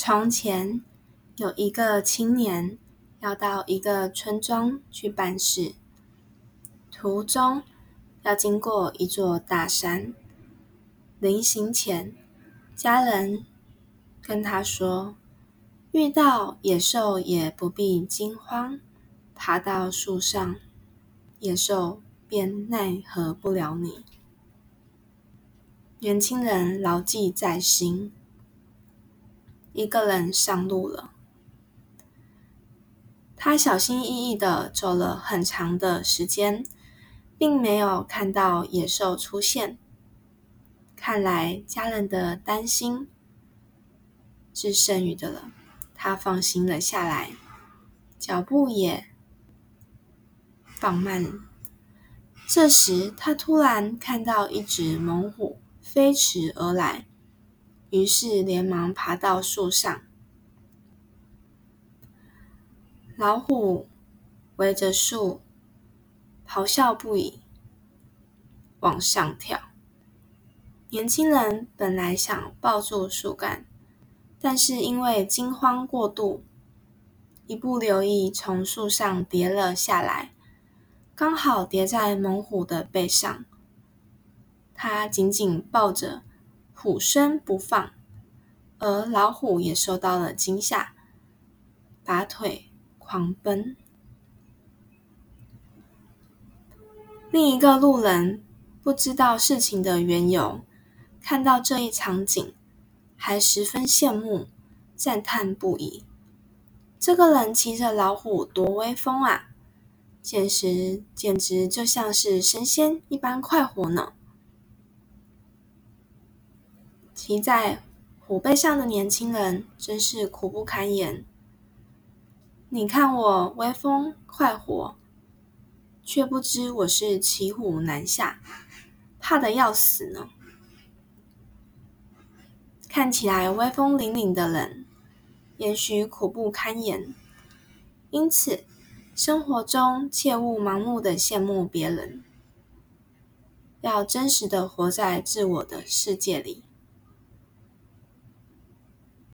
从前有一个青年要到一个村庄去办事，途中要经过一座大山。临行前，家人跟他说：“遇到野兽也不必惊慌，爬到树上，野兽便奈何不了你。”年轻人牢记在心。一个人上路了，他小心翼翼的走了很长的时间，并没有看到野兽出现。看来家人的担心是剩余的了，他放心了下来，脚步也放慢了。这时，他突然看到一只猛虎飞驰而来。于是连忙爬到树上，老虎围着树咆哮不已，往上跳。年轻人本来想抱住树干，但是因为惊慌过度，一不留意从树上跌了下来，刚好跌在猛虎的背上。他紧紧抱着。虎身不放，而老虎也受到了惊吓，拔腿狂奔。另一个路人不知道事情的缘由，看到这一场景，还十分羡慕，赞叹不已。这个人骑着老虎多威风啊！简直简直就像是神仙一般快活呢。骑在虎背上的年轻人真是苦不堪言。你看我威风快活，却不知我是骑虎难下，怕的要死呢。看起来威风凛凛的人，也许苦不堪言。因此，生活中切勿盲目的羡慕别人，要真实的活在自我的世界里。